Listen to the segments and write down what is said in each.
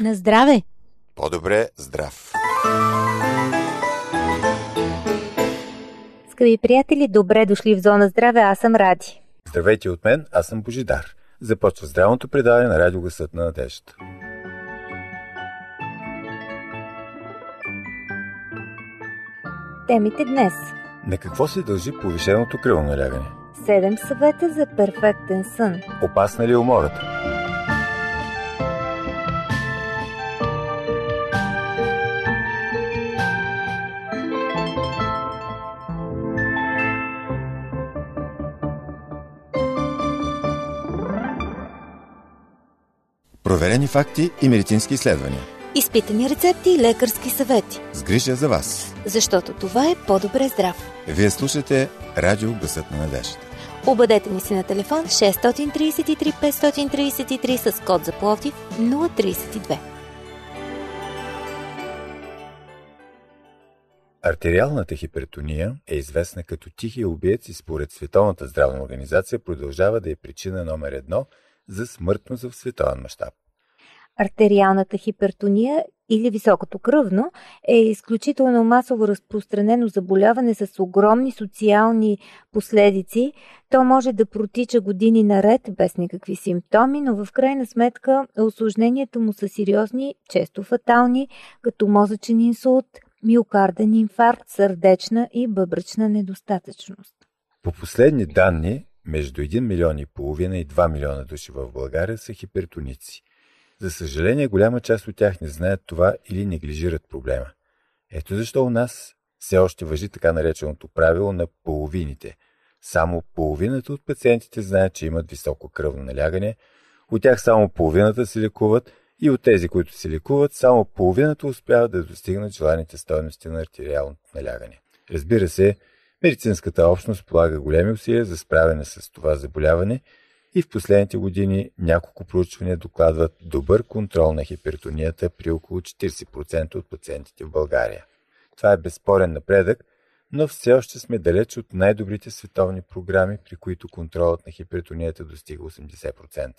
На здраве! По-добре здрав! Скъпи приятели, добре дошли в Зона Здраве, аз съм Ради. Здравейте от мен, аз съм Божидар. Започва здравното предаване на радиогласът на надеждата. Темите днес. На какво се дължи повишеното кръвонолягане? 7 съвета за перфектен сън. Опасна ли умората? Проверени факти и медицински изследвания. Изпитани рецепти и лекарски съвети. С грижа за вас. Защото това е по-добре здрав. Вие слушате Радио Гласът на надеждата. Обадете ни си на телефон 633 533 с код за Пловдив 032. Артериалната хипертония е известна като тихия убиец и според Световната здравна организация продължава да е причина номер едно за смъртност в световен мащаб. Артериалната хипертония или високото кръвно е изключително масово разпространено заболяване с огромни социални последици. То може да протича години наред без никакви симптоми, но в крайна сметка осложненията му са сериозни, често фатални, като мозъчен инсулт, миокарден инфаркт, сърдечна и бъбръчна недостатъчност. По последни данни, между 1 милион и половина и 2 милиона души в България са хипертоници. За съжаление, голяма част от тях не знаят това или неглижират проблема. Ето защо у нас все още въжи така нареченото правило на половините. Само половината от пациентите знаят, че имат високо кръвно налягане, от тях само половината се лекуват и от тези, които се лекуват, само половината успяват да достигнат желаните стоености на артериалното налягане. Разбира се, медицинската общност полага големи усилия за справяне с това заболяване – и в последните години няколко проучвания докладват добър контрол на хипертонията при около 40% от пациентите в България. Това е безспорен напредък, но все още сме далеч от най-добрите световни програми, при които контролът на хипертонията достига 80%.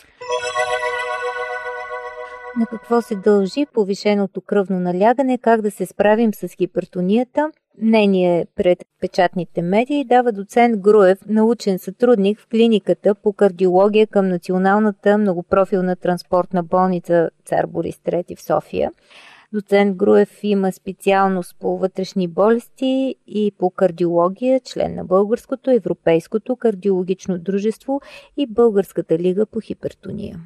На какво се дължи повишеното кръвно налягане, как да се справим с хипертонията? Мнение пред печатните медии дава доцент Груев, научен сътрудник в клиниката по кардиология към Националната многопрофилна транспортна болница Цар Борис III в София. Доцент Груев има специалност по вътрешни болести и по кардиология, член на Българското, Европейското кардиологично дружество и Българската лига по хипертония.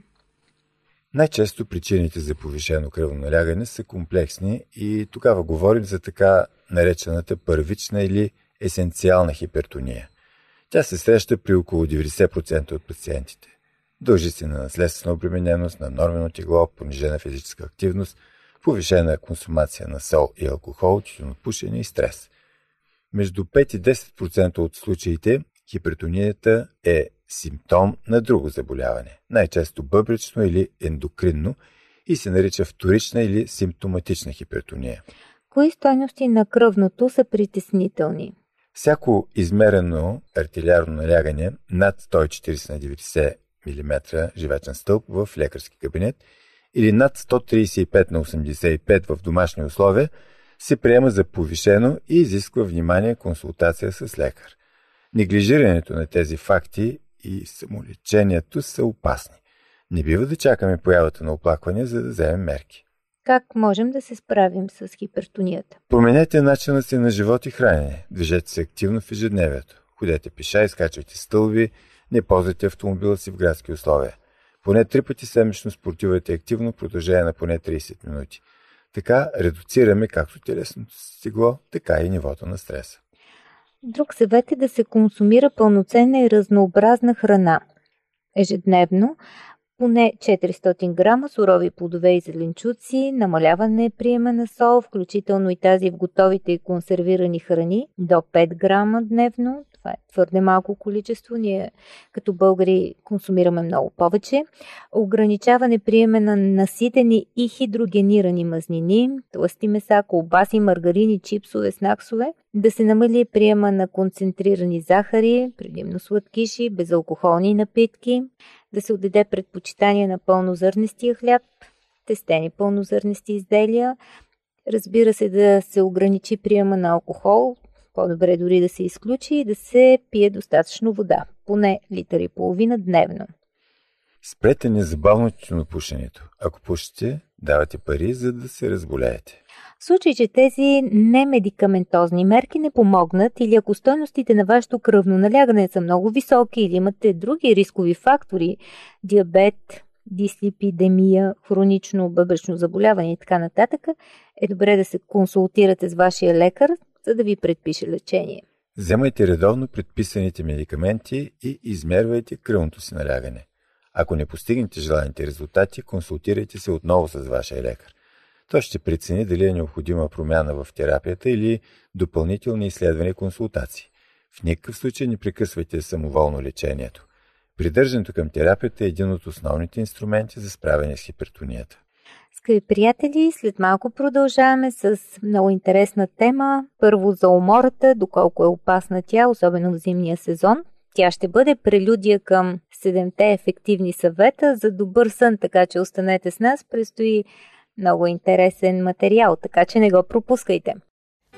Най-често причините за повишено кръвоналягане са комплексни и тогава говорим за така наречената първична или есенциална хипертония. Тя се среща при около 90% от пациентите. Дължи се на наследствена обремененост, на нормено тегло, понижена физическа активност, повишена консумация на сол и алкохол, пушене и стрес. Между 5 и 10% от случаите хипертонията е симптом на друго заболяване, най-често бъбречно или ендокринно и се нарича вторична или симптоматична хипертония. Кои стойности на кръвното са притеснителни? Всяко измерено артилярно налягане над 140 на 90 мм живечен стълб в лекарски кабинет или над 135 на 85 в домашни условия се приема за повишено и изисква внимание консултация с лекар. Неглижирането на тези факти и самолечението са опасни. Не бива да чакаме появата на оплаквания, за да вземем мерки. Как можем да се справим с хипертонията? Променете начина си на живот и хранене. Движете се активно в ежедневието. Ходете пеша, изкачвайте стълби, не ползвайте автомобила си в градски условия. Поне три пъти седмично спортивайте активно в продължение на поне 30 минути. Така редуцираме както телесното стегло, така и нивото на стреса. Друг съвет е да се консумира пълноценна и разнообразна храна. Ежедневно поне 400 грама сурови плодове и зеленчуци, намаляване приема на сол, включително и тази в готовите и консервирани храни, до 5 грама дневно. Това е твърде малко количество. Ние като българи консумираме много повече. Ограничаване приема на наситени и хидрогенирани мазнини, тласти меса, колбаси, маргарини, чипсове, снаксове. Да се намали приема на концентрирани захари, предимно сладкиши, безалкохолни напитки да се отдаде предпочитание на пълнозърнестия хляб, тестени пълнозърнести изделия, разбира се да се ограничи приема на алкохол, по-добре дори да се изключи и да се пие достатъчно вода, поне литър и половина дневно. Спрете незабавно тютюнопушенето. Ако пушите, давате пари, за да се разболеете. Случай, че тези немедикаментозни мерки не помогнат или ако стойностите на вашето кръвно налягане са много високи или имате други рискови фактори, диабет, дислипидемия, хронично бъбречно заболяване и така нататък, е добре да се консултирате с вашия лекар, за да ви предпише лечение. Вземайте редовно предписаните медикаменти и измервайте кръвното си налягане. Ако не постигнете желаните резултати, консултирайте се отново с вашия лекар. Той ще прецени дали е необходима промяна в терапията или допълнителни изследвания и консултации. В никакъв случай не прекъсвайте самоволно лечението. Придържането към терапията е един от основните инструменти за справяне с хипертонията. Скъпи приятели, след малко продължаваме с много интересна тема. Първо за умората, доколко е опасна тя, особено в зимния сезон. Тя ще бъде прелюдия към седемте ефективни съвета за добър сън, така че останете с нас. Предстои много интересен материал, така че не го пропускайте.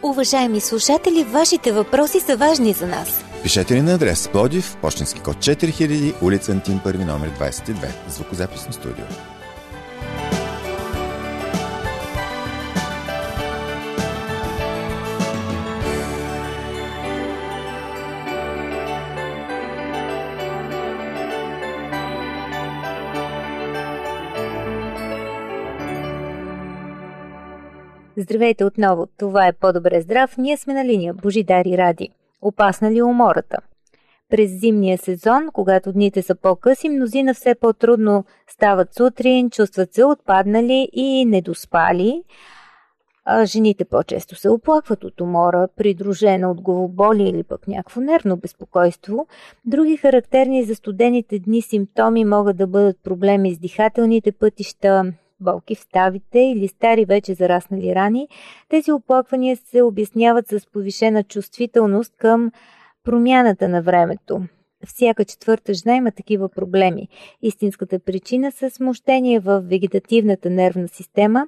Уважаеми слушатели, вашите въпроси са важни за нас. Пишете ни на адрес Плодив, почтенски код 4000, улица Антим, първи номер 22, звукозаписно студио. Здравейте отново, това е По-добре здрав, ние сме на линия Божидари Ради. Опасна ли умората? През зимния сезон, когато дните са по-къси, мнозина все по-трудно стават сутрин, чувстват се отпаднали и недоспали. А жените по-често се оплакват от умора, придружена от главоболи или пък някакво нервно безпокойство. Други характерни за студените дни симптоми могат да бъдат проблеми с дихателните пътища, болки в ставите или стари вече зараснали рани, тези оплаквания се обясняват с повишена чувствителност към промяната на времето. Всяка четвърта жена има такива проблеми. Истинската причина са смущения в вегетативната нервна система,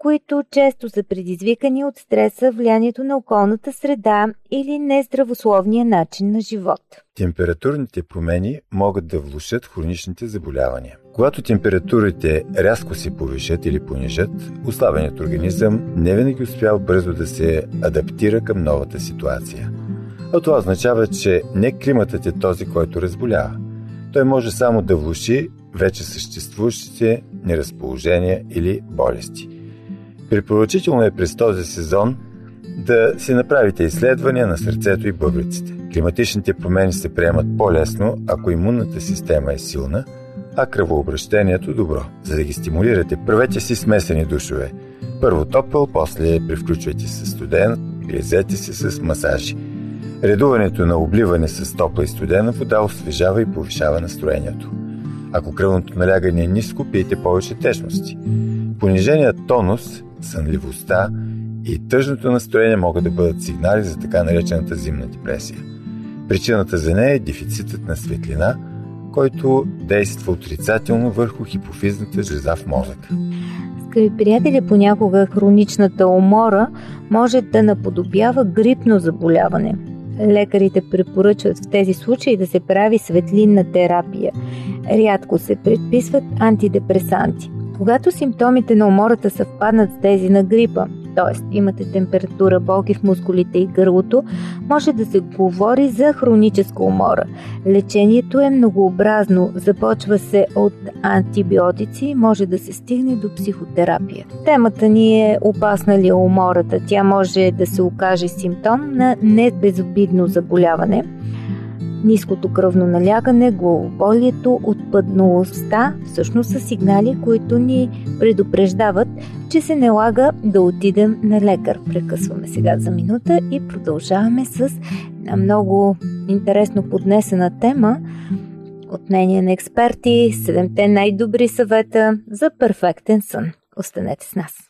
които често са предизвикани от стреса, влиянието на околната среда или нездравословния начин на живот. Температурните промени могат да влушат хроничните заболявания. Когато температурите рязко се повишат или понижат, ослабеният организъм не винаги успява бързо да се адаптира към новата ситуация. А това означава, че не климатът е този, който разболява. Той може само да влуши вече съществуващите неразположения или болести. Препоръчително е през този сезон да си направите изследвания на сърцето и бъбриците. Климатичните промени се приемат по-лесно, ако имунната система е силна – а кръвообращението добро. За да ги стимулирате, правете си смесени душове. Първо топъл, после превключвайте се студен, гризете се с масажи. Редуването на обливане с топла и студена вода освежава и повишава настроението. Ако кръвното налягане е ниско, пийте повече течности. Пониженият тонус, сънливостта и тъжното настроение могат да бъдат сигнали за така наречената зимна депресия. Причината за нея е дефицитът на светлина – който действа отрицателно върху хипофизната жлеза в мозъка. Скъпи приятели, понякога хроничната умора може да наподобява грипно заболяване. Лекарите препоръчват в тези случаи да се прави светлинна терапия. Рядко се предписват антидепресанти. Когато симптомите на умората съвпаднат с тези на грипа, т.е. имате температура, болки в мускулите и гърлото, може да се говори за хроническа умора. Лечението е многообразно, започва се от антибиотици, може да се стигне до психотерапия. Темата ни е опасна ли е умората. Тя може да се окаже симптом на небезобидно заболяване. Ниското кръвно налягане, главоболието, отпъдналостта всъщност са сигнали, които ни предупреждават, че се налага да отидем на лекар. Прекъсваме сега за минута и продължаваме с много интересно поднесена тема от мнение на експерти, седемте най-добри съвета за перфектен сън. Останете с нас!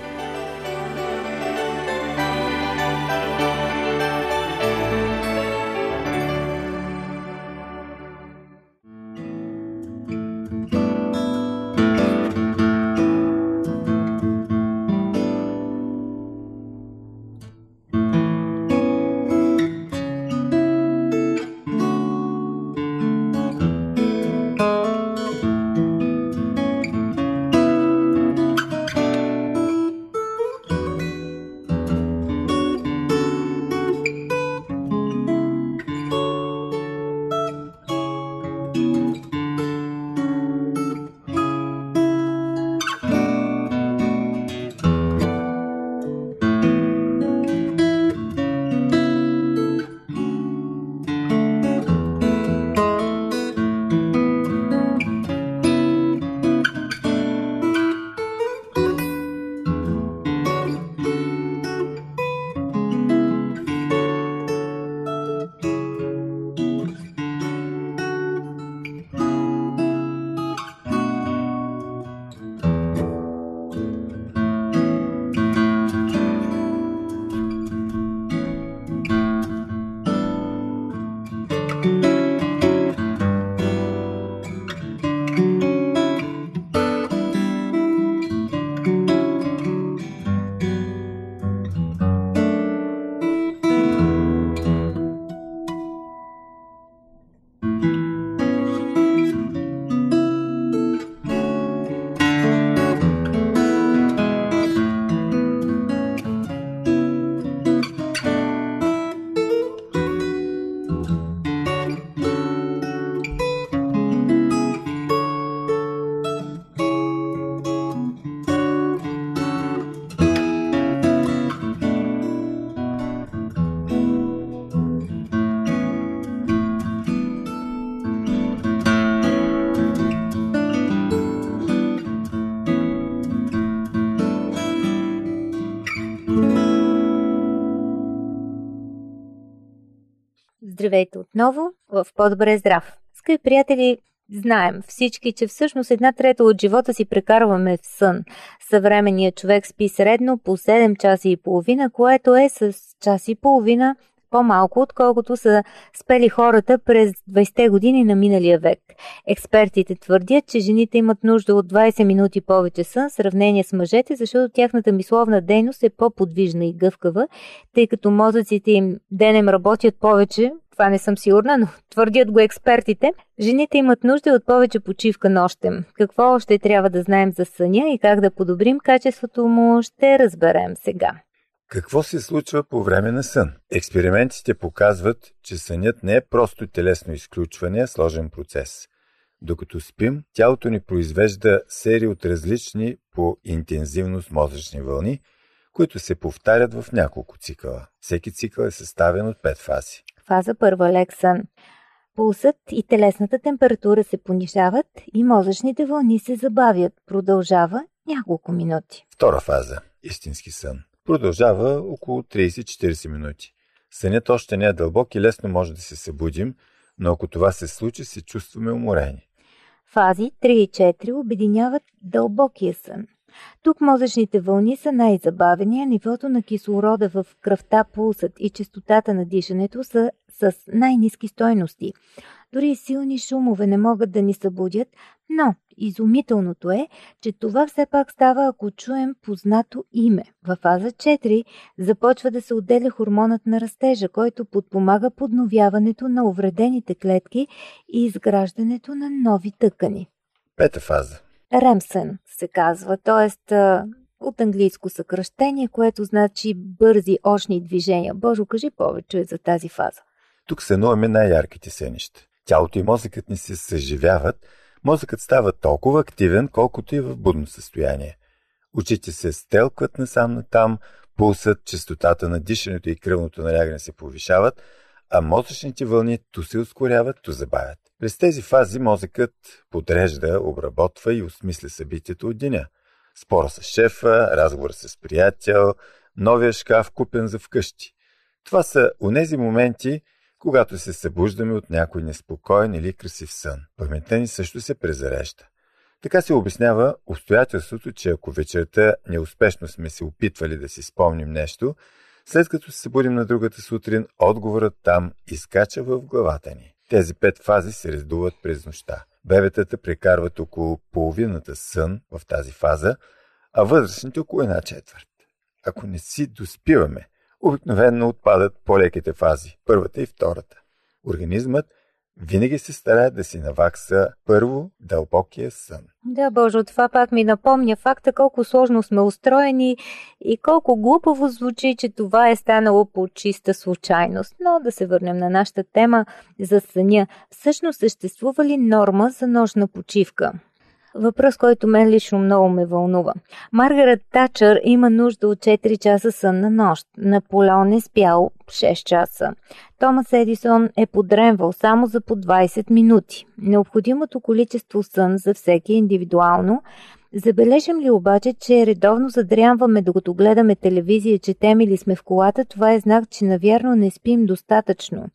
Отново в По-добре здрав. Скъпи приятели, знаем всички, че всъщност една трета от живота си прекарваме в сън. Съвременният човек спи средно по 7 часа и половина, което е с час и половина по-малко, отколкото са спели хората през 20-те години на миналия век. Експертите твърдят, че жените имат нужда от 20 минути повече сън в сравнение с мъжете, защото тяхната мисловна дейност е по-подвижна и гъвкава, тъй като мозъците им денем работят повече, това не съм сигурна, но твърдят го експертите. Жените имат нужда от повече почивка нощем. Какво още трябва да знаем за съня и как да подобрим качеството му, ще разберем сега. Какво се случва по време на сън? Експериментите показват, че сънят не е просто телесно изключване, а сложен процес. Докато спим, тялото ни произвежда серии от различни по интензивност мозъчни вълни, които се повтарят в няколко цикъла. Всеки цикъл е съставен от пет фази. Фаза първа лек сън. Пулсът и телесната температура се понижават и мозъчните вълни се забавят. Продължава няколко минути. Втора фаза – истински сън. Продължава около 30-40 минути. Сънят още не е дълбок и лесно може да се събудим, но ако това се случи, се чувстваме уморени. Фази 3 и 4 обединяват дълбокия сън. Тук мозъчните вълни са най-забавени, а нивото на кислорода в кръвта, пулсът и частотата на дишането са с най-низки стойности. Дори силни шумове не могат да ни събудят, но изумителното е, че това все пак става, ако чуем познато име. Във фаза 4 започва да се отделя хормонът на растежа, който подпомага подновяването на увредените клетки и изграждането на нови тъкани. Пета фаза Ремсен се казва, т.е. от английско съкръщение, което значи бързи очни движения. Божо, кажи повече за тази фаза. Тук сънуваме най-ярките сънища. Тялото и мозъкът ни се съживяват, мозъкът става толкова активен, колкото и в будно състояние. Очите се стелкват насам натам, пулсът, частотата на дишането и кръвното налягане се повишават, а мозъчните вълни то се ускоряват, то забавят. През тези фази мозъкът подрежда, обработва и осмисля събитието от деня. Спора с шефа, разговор с приятел, новия шкаф купен за вкъщи. Това са онези моменти, когато се събуждаме от някой неспокоен или красив сън. Паметта ни също се презареща. Така се обяснява обстоятелството, че ако вечерта неуспешно сме се опитвали да си спомним нещо, след като се събудим на другата сутрин, отговорът там изкача в главата ни. Тези пет фази се раздуват през нощта. Бебетата прекарват около половината сън в тази фаза, а възрастните около една четвърт. Ако не си доспиваме, обикновено отпадат по-леките фази, първата и втората. Организмът винаги се старае да си навакса първо дълбокия сън. Да, Боже, това пак ми напомня факта колко сложно сме устроени и колко глупаво звучи, че това е станало по чиста случайност. Но да се върнем на нашата тема за съня. Всъщност съществува ли норма за нощна почивка? Въпрос, който мен лично много ме вълнува. Маргарет Тачър има нужда от 4 часа сън на нощ. Наполеон е спял 6 часа. Томас Едисон е подремвал само за по 20 минути. Необходимото количество сън за всеки индивидуално Забележим ли обаче, че редовно задрямваме докато гледаме телевизия, четем или сме в колата, това е знак, че навярно не спим достатъчно.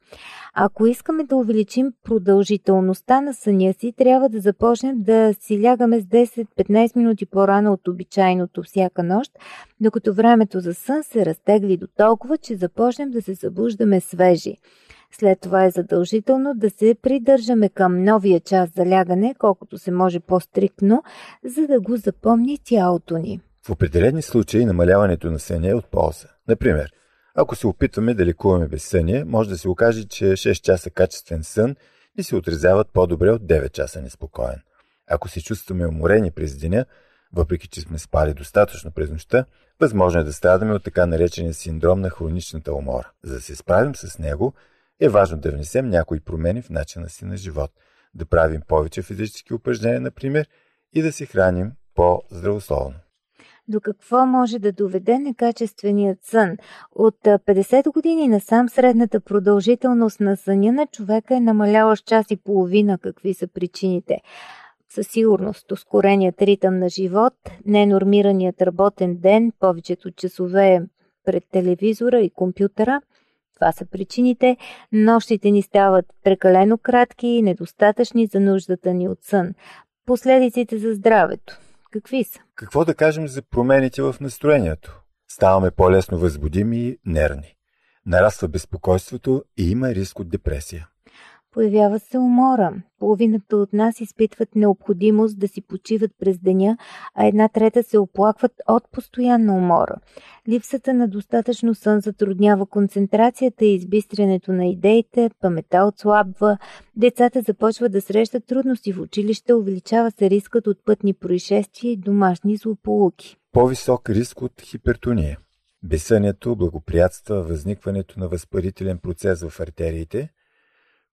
Ако искаме да увеличим продължителността на съня си, трябва да започнем да си лягаме с 10-15 минути по-рано от обичайното всяка нощ, докато времето за сън се разтегли до толкова, че започнем да се събуждаме свежи. След това е задължително да се придържаме към новия час за лягане, колкото се може по-стриктно, за да го запомни тялото ни. В определени случаи намаляването на съня е от полза. Например, ако се опитваме да лекуваме безсъние, може да се окаже, че 6 часа качествен сън ни се отрезават по-добре от 9 часа неспокоен. Ако се чувстваме уморени през деня, въпреки че сме спали достатъчно през нощта, възможно е да страдаме от така наречения синдром на хроничната умора. За да се справим с него, е важно да внесем някои промени в начина си на живот, да правим повече физически упражнения, например, и да се храним по-здравословно. До какво може да доведе некачественият сън? От 50 години насам средната продължителност на съня на човека е намаляла с час и половина. Какви са причините? Със сигурност ускореният ритъм на живот, ненормираният работен ден, повечето часове пред телевизора и компютъра – това са причините. Нощите ни стават прекалено кратки и недостатъчни за нуждата ни от сън. Последиците за здравето. Какви са? Какво да кажем за промените в настроението? Ставаме по-лесно възбудими и нервни. Нараства безпокойството и има риск от депресия. Появява се умора. Половината от нас изпитват необходимост да си почиват през деня, а една трета се оплакват от постоянна умора. Липсата на достатъчно сън затруднява концентрацията и избистрянето на идеите, памета отслабва, децата започват да срещат трудности в училище, увеличава се рискът от пътни происшествия и домашни злополуки. По-висок риск от хипертония. Безсънието благоприятства възникването на възпарителен процес в артериите,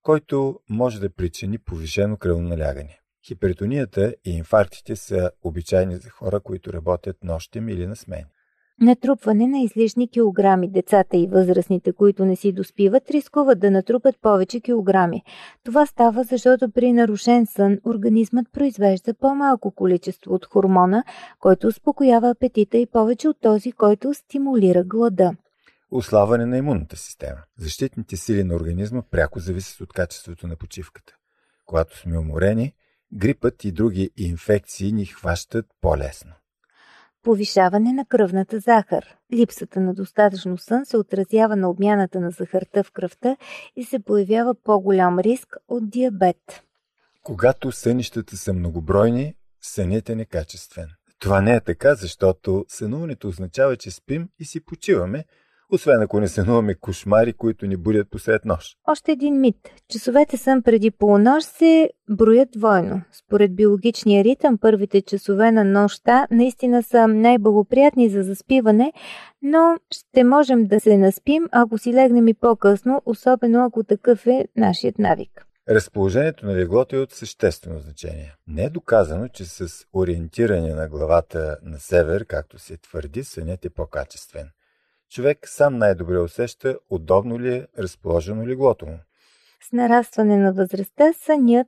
който може да причини повишено кръвоналягане. Хипертонията и инфарктите са обичайни за хора, които работят нощем или на смени. Натрупване на излишни килограми. Децата и възрастните, които не си доспиват, рискуват да натрупат повече килограми. Това става, защото при нарушен сън организмът произвежда по-малко количество от хормона, който успокоява апетита и повече от този, който стимулира глада ослабване на имунната система. Защитните сили на организма пряко зависят от качеството на почивката. Когато сме уморени, грипът и други инфекции ни хващат по-лесно. Повишаване на кръвната захар. Липсата на достатъчно сън се отразява на обмяната на захарта в кръвта и се появява по-голям риск от диабет. Когато сънищата са многобройни, сънят е некачествен. Това не е така, защото сънуването означава, че спим и си почиваме, освен ако не сънуваме кошмари, които ни будят посред нощ. Още един мит. Часовете сън преди полунощ се броят двойно. Според биологичния ритъм, първите часове на нощта наистина са най-благоприятни за заспиване, но ще можем да се наспим, ако си легнем и по-късно, особено ако такъв е нашият навик. Разположението на леглото е от съществено значение. Не е доказано, че с ориентиране на главата на север, както се твърди, сънят е по-качествен. Човек сам най-добре усеща удобно ли е разположено леглото му. С нарастване на възрастта сънят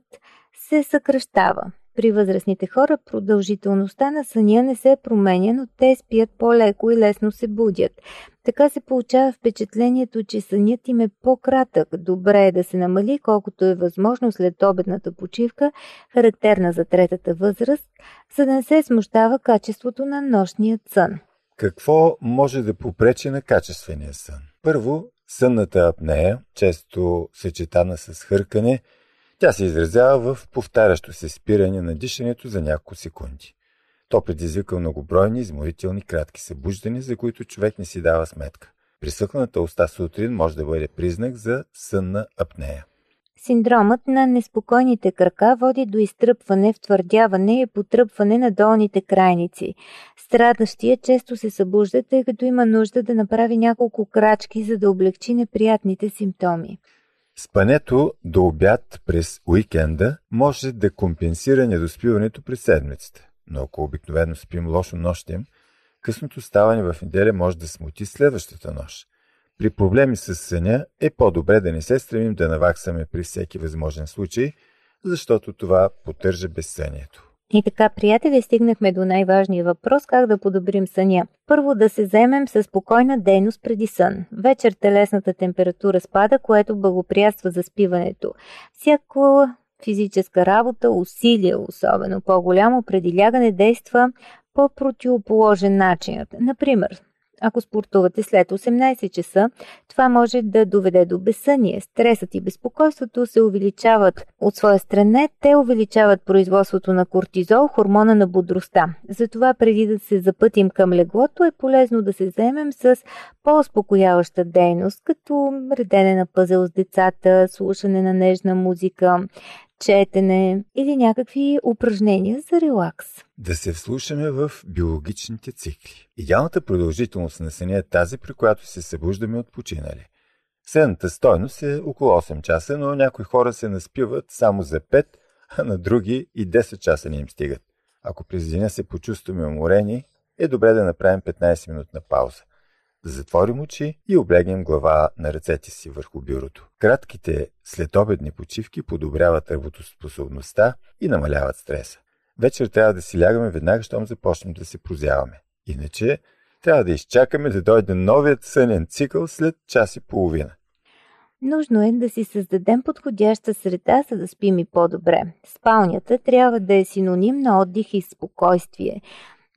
се съкръщава. При възрастните хора продължителността на съня не се променя, но те спят по-леко и лесно се будят. Така се получава впечатлението, че сънят им е по-кратък. Добре е да се намали колкото е възможно след обедната почивка, характерна за третата възраст, за да не се смущава качеството на нощният сън. Какво може да попречи на качествения сън? Първо, сънната апнея, често съчетана с хъркане, тя се изразява в повтарящо се спиране на дишането за няколко секунди. То предизвика многобройни изморителни кратки събуждания, за които човек не си дава сметка. Присъхната уста сутрин може да бъде признак за сънна апнея. Синдромът на неспокойните крака води до изтръпване, втвърдяване и потръпване на долните крайници. Страдащия често се събужда, тъй като има нужда да направи няколко крачки, за да облегчи неприятните симптоми. Спането до обяд през уикенда може да компенсира недоспиването през седмицата, но ако обикновено спим лошо нощем, късното ставане в неделя може да смути следващата нощ. При проблеми с съня е по-добре да не се стремим да наваксаме при всеки възможен случай, защото това поддържа безсънието. И така, приятели, стигнахме до най-важния въпрос как да подобрим съня. Първо да се вземем с спокойна дейност преди сън. Вечер телесната температура спада, което благоприятства за спиването. Всяко физическа работа, усилие, особено по-голямо преди лягане, действа по противоположен начин. Например, ако спортувате след 18 часа, това може да доведе до безсъние. Стресът и безпокойството се увеличават. От своя страна, те увеличават производството на кортизол, хормона на бодростта. Затова преди да се запътим към леглото е полезно да се вземем с по-успокояваща дейност, като редене на пъзел с децата, слушане на нежна музика, четене или някакви упражнения за релакс. Да се вслушаме в биологичните цикли. Идеалната продължителност на съня е тази, при която се събуждаме от починали. Средната стойност е около 8 часа, но някои хора се наспиват само за 5, а на други и 10 часа не им стигат. Ако през деня се почувстваме уморени, е добре да направим 15 минутна пауза – затворим очи и облегнем глава на ръцете си върху бюрото. Кратките следобедни почивки подобряват работоспособността и намаляват стреса. Вечер трябва да си лягаме веднага, щом започнем да се прозяваме. Иначе трябва да изчакаме да дойде новият сънен цикъл след час и половина. Нужно е да си създадем подходяща среда, за да спим и по-добре. Спалнята трябва да е синоним на отдих и спокойствие.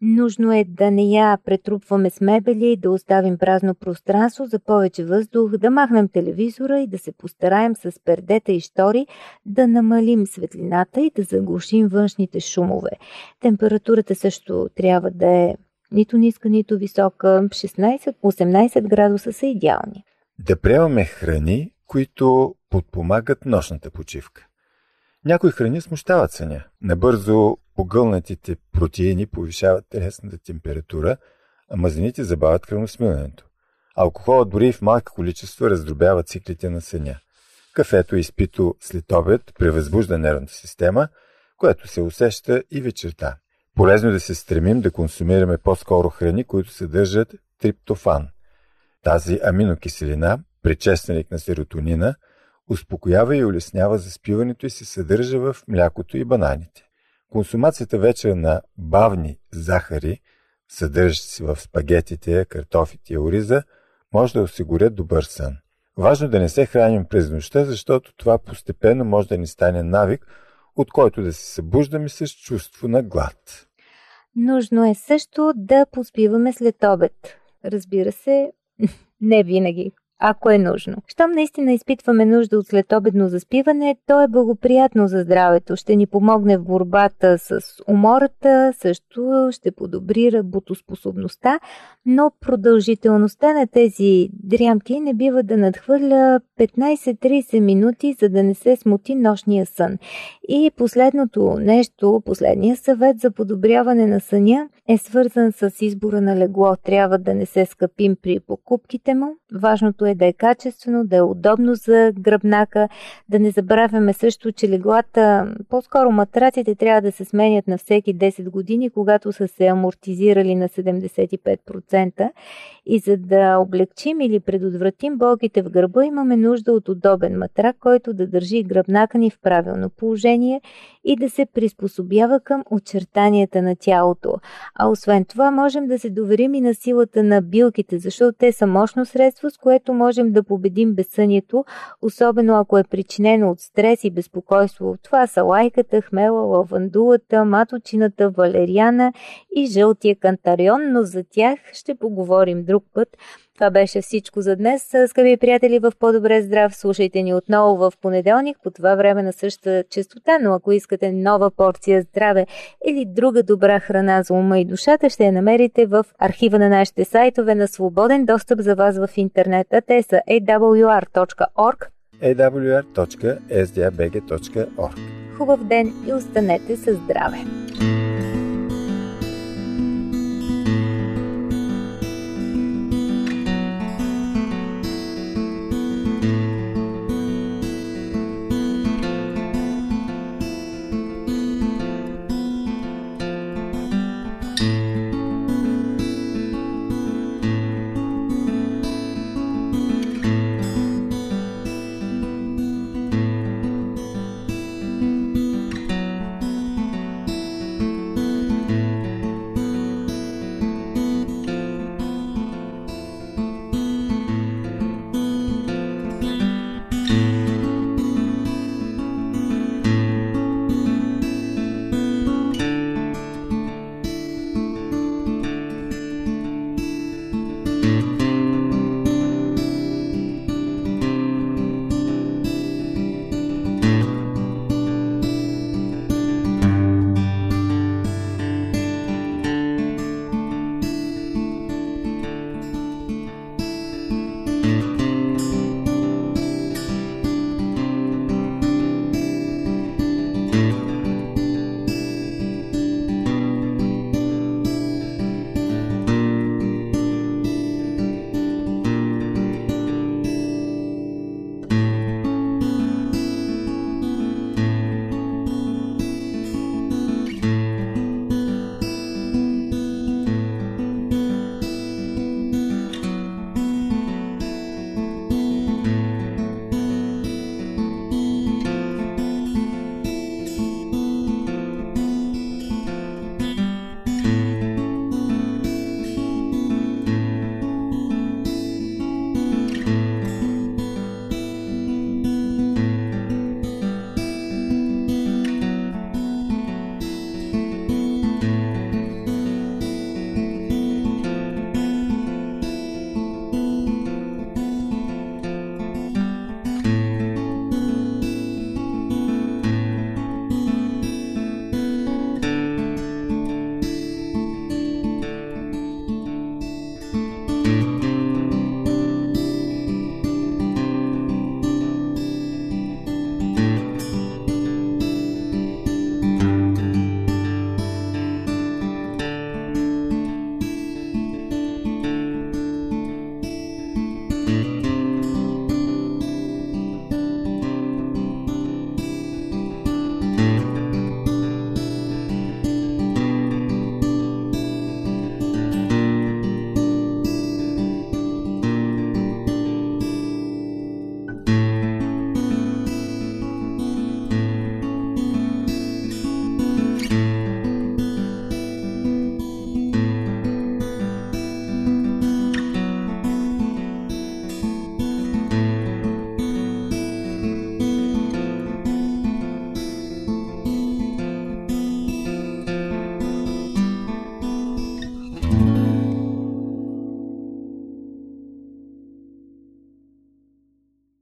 Нужно е да не я претрупваме с мебели, да оставим празно пространство за повече въздух, да махнем телевизора и да се постараем с пердета и штори да намалим светлината и да заглушим външните шумове. Температурата също трябва да е нито ниска, нито висока. 16-18 градуса са идеални. Да приемаме храни, които подпомагат нощната почивка. Някои храни смущават съня. Набързо погълнатите протеини повишават телесната температура, а мазнините забавят кръвносмилането. Алкохолът дори в малки количества раздробява циклите на съня. Кафето е изпито след обед превъзбужда нервната система, което се усеща и вечерта. Полезно е да се стремим да консумираме по-скоро храни, които съдържат триптофан. Тази аминокиселина, предшественик на серотонина, успокоява и улеснява заспиването и се съдържа в млякото и бананите. Консумацията вече на бавни захари, съдържащи се в спагетите, картофите и ориза, може да осигурят добър сън. Важно да не се храним през нощта, защото това постепенно може да ни стане навик, от който да се събуждаме с чувство на глад. Нужно е също да поспиваме след обед. Разбира се, не винаги. Ако е нужно. Щом наистина изпитваме нужда от следобедно заспиване, то е благоприятно за здравето. Ще ни помогне в борбата с умората, също ще подобри работоспособността, но продължителността на тези дрямки не бива да надхвърля 15-30 минути, за да не се смути нощния сън. И последното нещо, последния съвет за подобряване на съня е свързан с избора на легло. Трябва да не се скъпим при покупките му. Важното е да е качествено, да е удобно за гръбнака, да не забравяме също, че леглата, по-скоро матраците трябва да се сменят на всеки 10 години, когато са се амортизирали на 75%. И за да облегчим или предотвратим болките в гърба, имаме нужда от удобен матрак, който да държи гръбнака ни в правилно положение и да се приспособява към очертанията на тялото. А освен това, можем да се доверим и на силата на билките, защото те са мощно средство, с което можем да победим безсънието, особено ако е причинено от стрес и безпокойство. Това са лайката, хмела, лавандулата, маточината, валериана и жълтия кантарион, но за тях ще поговорим друг път. Това беше всичко за днес. Скъпи приятели, в по-добре здрав, слушайте ни отново в понеделник по това време на същата частота, но ако искате нова порция здраве или друга добра храна за ума и душата, ще я намерите в архива на нашите сайтове на свободен достъп за вас в интернет. А те са awr.org awr.sdabg.org Хубав ден и останете със здраве!